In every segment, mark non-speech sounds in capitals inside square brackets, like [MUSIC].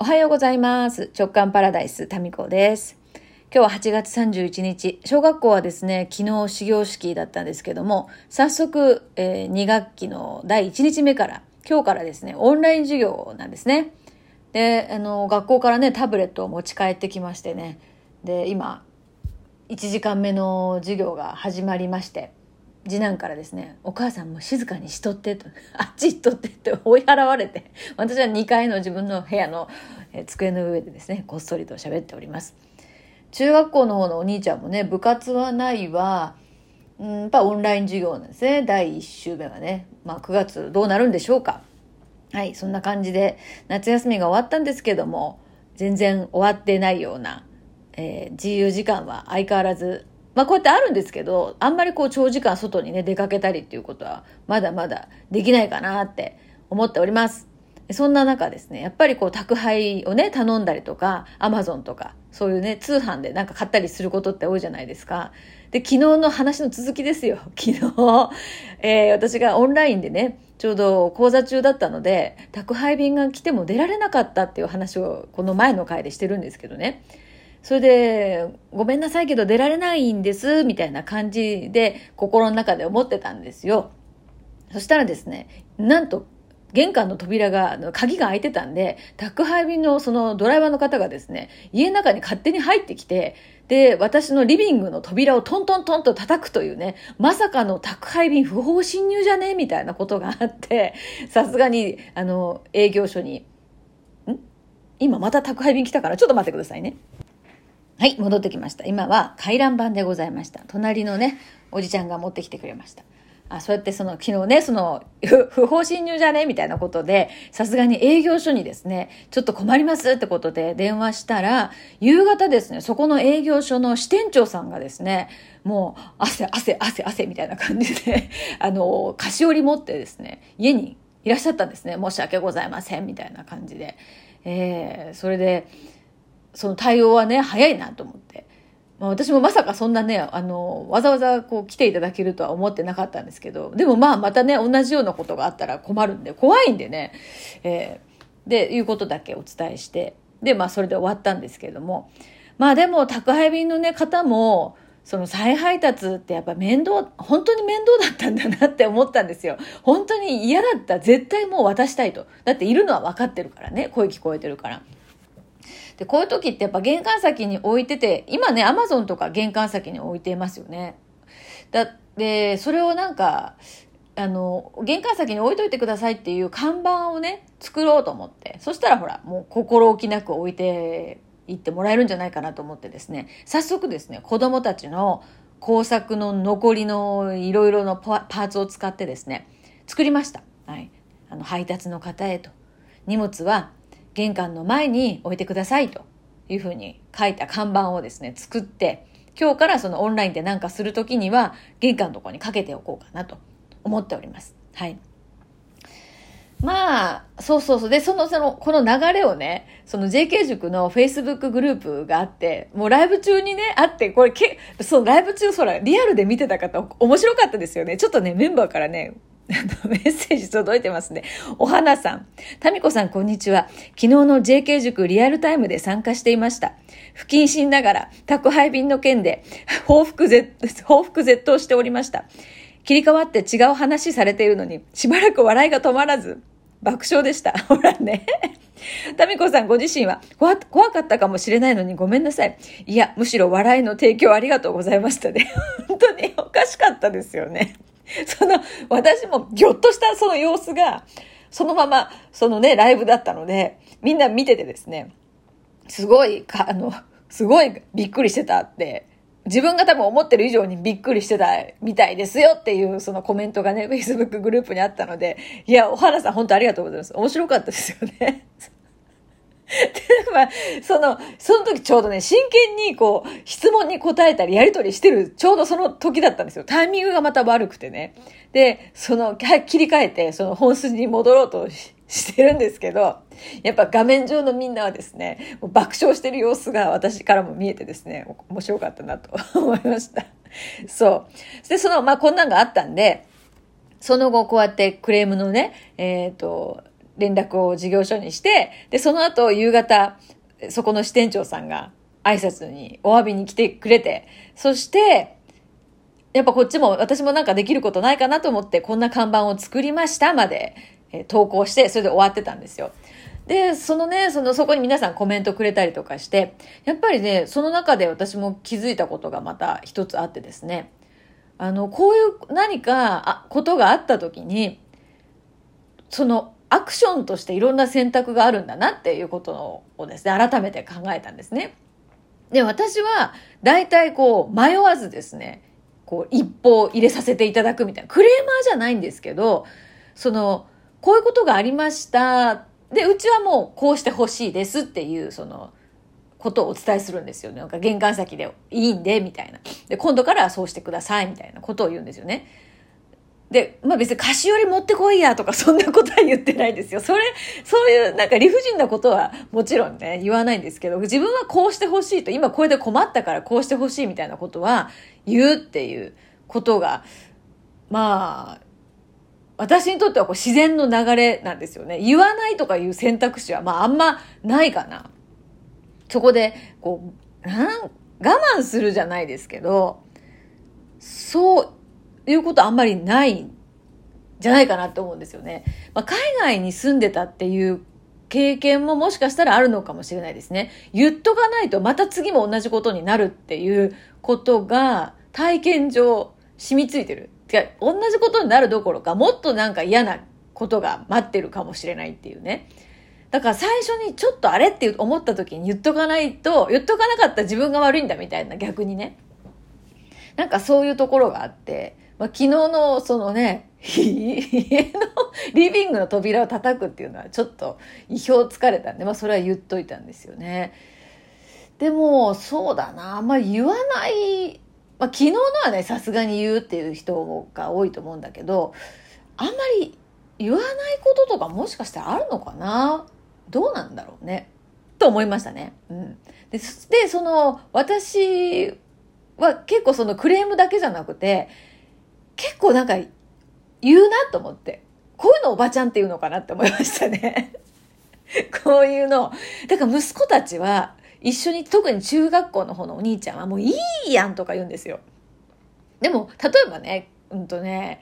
おはようございます。直感パラダイス、タミコです。今日は8月31日。小学校はですね、昨日始業式だったんですけども、早速、え2学期の第1日目から、今日からですね、オンライン授業なんですね。で、あの、学校からね、タブレットを持ち帰ってきましてね、で、今、1時間目の授業が始まりまして、次男からですね、お母さんも静かにしとってと、[LAUGHS] あっち行っとってって追い払われて、私は2階の自分の部屋の机の上でですね、こっそりと喋っております。中学校の方のお兄ちゃんもね、部活はないわ、うん、やっぱオンライン授業なんですね。第1週目はね。まあ9月どうなるんでしょうか。はい、そんな感じで夏休みが終わったんですけども、全然終わってないような、えー自由時間は相変わらずまあこうやってあるんですけど、あんまりこう長時間外にね出かけたりっていうことはまだまだできないかなって思っております。そんな中ですね、やっぱりこう宅配をね頼んだりとか、アマゾンとか、そういうね通販でなんか買ったりすることって多いじゃないですか。で、昨日の話の続きですよ。[LAUGHS] 昨日、えー私がオンラインでね、ちょうど講座中だったので、宅配便が来ても出られなかったっていう話をこの前の回でしてるんですけどね。それで、ごめんなさいけど出られないんです、みたいな感じで心の中で思ってたんですよ。そしたらですね、なんと、玄関の扉が、鍵が開いてたんで、宅配便のそのドライバーの方がですね、家の中に勝手に入ってきて、で、私のリビングの扉をトントントンと叩くというね、まさかの宅配便不法侵入じゃね？みたいなことがあって、[LAUGHS] さすがに、あの、営業所に、ん？今また宅配便来たから、ちょっと待ってくださいね。はい、戻ってきました。今は回覧板でございました。隣のね、おじちゃんが持ってきてくれました。あ、そうやってその、昨日ね、その、[LAUGHS] 不法侵入じゃね？みたいなことで、さすがに営業所にですね、ちょっと困りますってことで電話したら、夕方ですね、そこの営業所の支店長さんがですね、もう、汗、汗、汗、汗みたいな感じで、[LAUGHS] あの、菓子折り持ってですね、家にいらっしゃったんですね。申し訳ございません、みたいな感じで。えー、それで、その対応はね、早いなと思って。まあ、私もまさかそんなね、あの、わざわざこう来ていただけるとは思ってなかったんですけど、でもまあまたね、同じようなことがあったら困るんで、怖いんでね、えーで、いうことだけお伝えして、で、まあそれで終わったんですけれども、まあでも宅配便のね、方も、その再配達ってやっぱ面倒、本当に面倒だったんだなって思ったんですよ。本当に嫌だった。絶対もう渡したいと。だっているのは分かってるからね。声聞こえてるから。で、こういう時ってやっぱ玄関先に置いてて、今ね、アマゾンとか玄関先に置いてますよね。だで、それをなんか、あの、玄関先に置いといてくださいっていう看板をね、作ろうと思って。そしたらほら、もう心置きなく置いていってもらえるんじゃないかなと思ってですね、早速ですね、子供たちの工作の残りのいろいろのパパーツを使ってですね、作りました。はい。あの、配達の方へと。荷物は玄関の前に置いてくださいというふうに書いた看板をですね、作って、今日からそのオンラインで何かするときには玄関のとこにかけておこうかなと思っております。はい。まあ、そうそうそう。で、その、その、この流れをね、その JK 塾の Facebook グループがあって、もうライブ中にね、あって、これけ、そう、ライブ中、そら、リアルで見てた方、面白かったですよね。ちょっとね、メンバーからね、[LAUGHS] メッセージ届いてますね。お花さん。タミコさん、こんにちは。昨日の JK 塾リアルタイムで参加していました。不謹慎ながら、宅配便の件で、報復絶、報復絶倒しておりました。切り替わって違う話されているのに、しばらく笑いが止まらず、爆笑でした。[LAUGHS] ほらね。タミコさんご自身は怖怖かったかもしれないのにごめんなさい。いや、むしろ笑いの提供ありがとうございましたね。[LAUGHS] 本当におかしかったですよね。[LAUGHS] その、私もぎょっとしたその様子が、そのまま、そのね、ライブだったので、みんな見ててですね、すごい、あの、すごいびっくりしてたって、自分が多分思ってる以上にびっくりしてたみたいですよっていうそのコメントがね、Facebook グループにあったので、いや、お花さん本当ありがとうございます。面白かったですよね。で、まあ、その、その時ちょうどね、真剣にこう、質問に答えたりやりとりしてる、ちょうどその時だったんですよ。タイミングがまた悪くてね。で、その、切り替えて、その本筋に戻ろうとししてるんですけど、やっぱ画面上のみんなはですね、もう爆笑してる様子が私からも見えてですね、面白かったなと [LAUGHS] 思いました。そう。で、その、まあ、こんなんがあったんで、その後こうやってクレームのね、えっ、と、連絡を事業所にして、で、その後夕方、そこの支店長さんが挨拶にお詫びに来てくれて、そして、やっぱこっちも私もなんかできることないかなと思ってこんな看板を作りましたまで、え投稿してそれで終わってたんですよ。で、そのね、その、そこに皆さんコメントくれたりとかして、やっぱりね、その中で私も気づいたことがまた一つあってですね、あの、こういう何か、あ、ことがあった時に、その、アクションとしていろんな選択があるんだなっていうことをですね、改めて考えたんですね。で、私は、大体こう、迷わずですね、こう、一歩入れさせていただくみたいな、クレーマーじゃないんですけど、その、こういうことがありました。で、うちはもうこうしてほしいですっていう、その、ことをお伝えするんですよね。なんか玄関先でいいんで、みたいな。で、今度からはそうしてください、みたいなことを言うんですよね。で、まあ別に菓子折り持ってこいやとかそんなことは言ってないですよ。それ、そういうなんか理不尽なことはもちろんね、言わないんですけど、自分はこうしてほしいと、今これで困ったからこうしてほしいみたいなことは言うっていうことが、まあ、私にとってはこう自然の流れなんですよね。言わないとかいう選択肢はまああんまないかな。そこで、こう、なん、我慢するじゃないですけど、そういうことあんまりないんじゃないかなって思うんですよね。まあ、海外に住んでたっていう経験ももしかしたらあるのかもしれないですね。言っとかないとまた次も同じことになるっていうことが体験上染みついてる。てか、同じことになるどころか、もっとなんか嫌なことが待ってるかもしれないっていうね。だから最初にちょっとあれって思った時に言っとかないと、言っとかなかった自分が悪いんだみたいな逆にね。なんかそういうところがあって、まあ、昨日のそのね、[LAUGHS] 家のリビングの扉を叩くっていうのはちょっと意表をつかれたんで、まあそれは言っといたんですよね。でも、そうだな、まあ言わない、まあ昨日のはね、さすがに言うっていう人が多いと思うんだけど、あんまり言わないこととかもしかしたらあるのかな？どうなんだろうね。と思いましたね。うん。で、でその、私は結構そのクレームだけじゃなくて、結構なんか言うなと思って。こういうのおばちゃんっていうのかなって思いましたね。[LAUGHS] こういうの。だから息子たちは一緒に、特に中学校の方のお兄ちゃんはもういいやんとか言うんですよ。でも、例えばね、うんとね、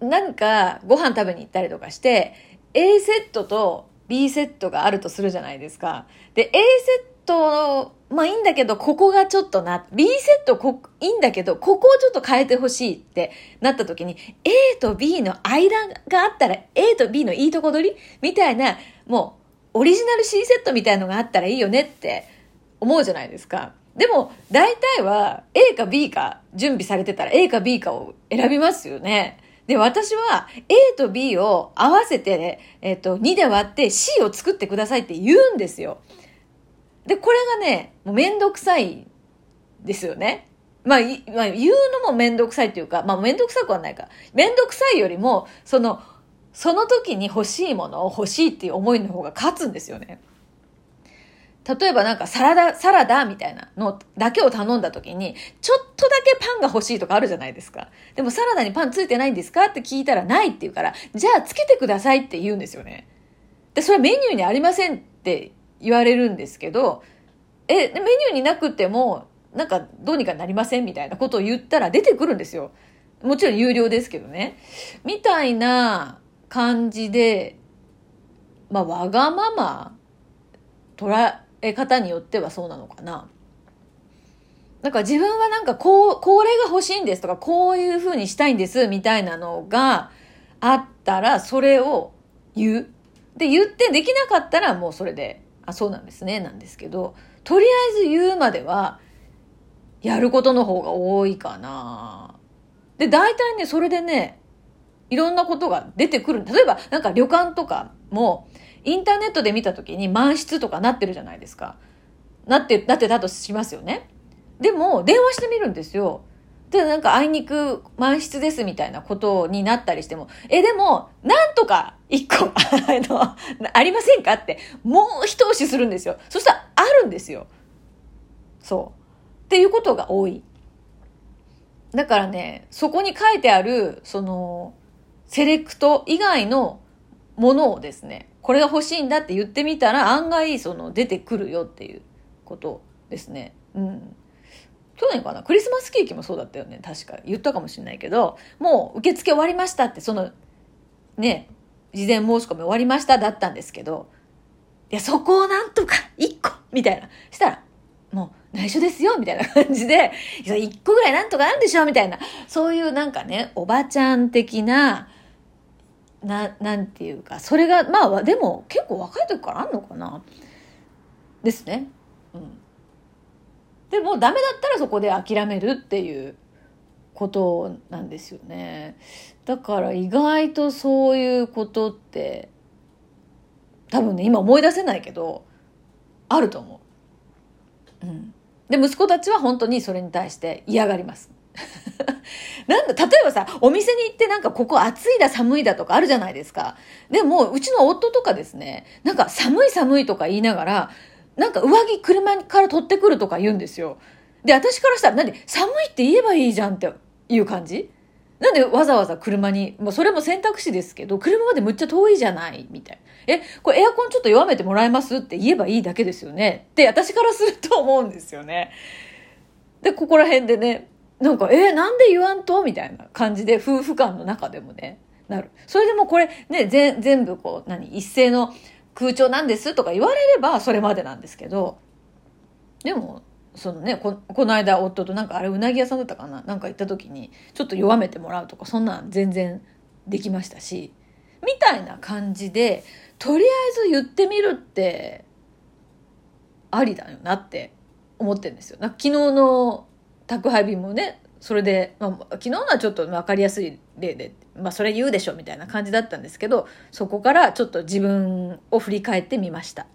なんかご飯食べに行ったりとかして、A セットと B セットがあるとするじゃないですか。で、A セットまあいいんだけど、ここがちょっとな、B セットこ、いいんだけど、ここをちょっと変えてほしいってなった時に、A と B の間があったら、A と B のいいとこ取りみたいな、もう、オリジナル C セットみたいのがあったらいいよねって思うじゃないですか。でも、大体は A か B か準備されてたら A か B かを選びますよね。で、私は A と B を合わせて、えっ、と、2で割って C を作ってくださいって言うんですよ。で、これがね、もうめんどくさいですよね。まあ、まあ、言うのもめんどくさいっていうか、まあめんどくさくはないか。めんどくさいよりも、その、その時に欲しいものを欲しいっていう思いの方が勝つんですよね。例えばなんかサラダ、サラダみたいなのだけを頼んだ時に、ちょっとだけパンが欲しいとかあるじゃないですか。でもサラダにパンついてないんですかって聞いたらないって言うから、じゃあつけてくださいって言うんですよね。で、それメニューにありませんって言われるんですけど、え、メニューになくても、なんかどうにかなりませんみたいなことを言ったら出てくるんですよ。もちろん有料ですけどね。みたいな感じで、まあ、わがまま、捉え方によってはそうなのかな。なんか自分はなんかこう、これが欲しいんですとか、こういう風にしたいんですみたいなのがあったら、それを言う。で、言ってできなかったらもうそれであ、そうなんですね、なんですけど、とりあえず言うまでは、やることの方が多いかな。で、大体ね、それでね、いろんなことが出てくる。例えば、なんか旅館とかも、インターネットで見た時に満室とかなってるじゃないですか。なって、なってたとしますよね。でも、電話してみるんですよ。で、なんかあいにく満室ですみたいなことになったりしても、え、でも、なんとか一個、あの、[LAUGHS] ありませんかって、もう一押しするんですよ。そしたら、あるんですよ。そう。っていうことが多い。だからね、そこに書いてある、その、セレクト以外のものをですね、これが欲しいんだって言ってみたら案外その出てくるよっていうことですね。うん。去年かな？クリスマスケーキもそうだったよね。確か。言ったかもしれないけど、もう受付終わりましたって、その、ね、事前申し込み終わりましただったんですけど、いや、そこをなんとか1個みたいな。したら、もう内緒ですよみたいな感じで、1個ぐらいなんとかなんでしょみたいな。そういうなんかね、おばちゃん的な、な、なんていうか、それが、まあ、でも結構若い時からあんのかな？ですね。うん。でもダメだったらそこで諦めるっていうことなんですよね。だから意外とそういうことって多分ね今思い出せないけどあると思う。うん。で息子たちは本当にそれに対して嫌がります。[LAUGHS] なんだ、例えばさ、お店に行ってなんかここ暑いだ寒いだとかあるじゃないですか。でも、うちの夫とかですね、なんか寒い寒いとか言いながら、なんか上着車から取ってくるとか言うんですよ。で、私からしたら、なんで寒いって言えばいいじゃんっていう感じ？なんでわざわざ車に、もうそれも選択肢ですけど、車までむっちゃ遠いじゃないみたいな。え、これエアコンちょっと弱めてもらえますって言えばいいだけですよね？って私からすると思うんですよね。で、ここら辺でね、なんか、えなんで言わんと？みたいな感じで夫婦間の中でもね、なる。それでもこれね、全部こう、何、一斉の空調なんですとか言われればそれまでなんですけど、でも、そのね、ここの間夫となんかあれうなぎ屋さんだったかな？なんか行った時にちょっと弱めてもらうとかそんなん全然できましたしみたいな感じでとりあえず言ってみるってありだよなって思ってるんですよ。昨日の宅配便もねそれで、まあ、昨日のはちょっと分かりやすい例で、まあ、それ言うでしょみたいな感じだったんですけどそこからちょっと自分を振り返ってみました。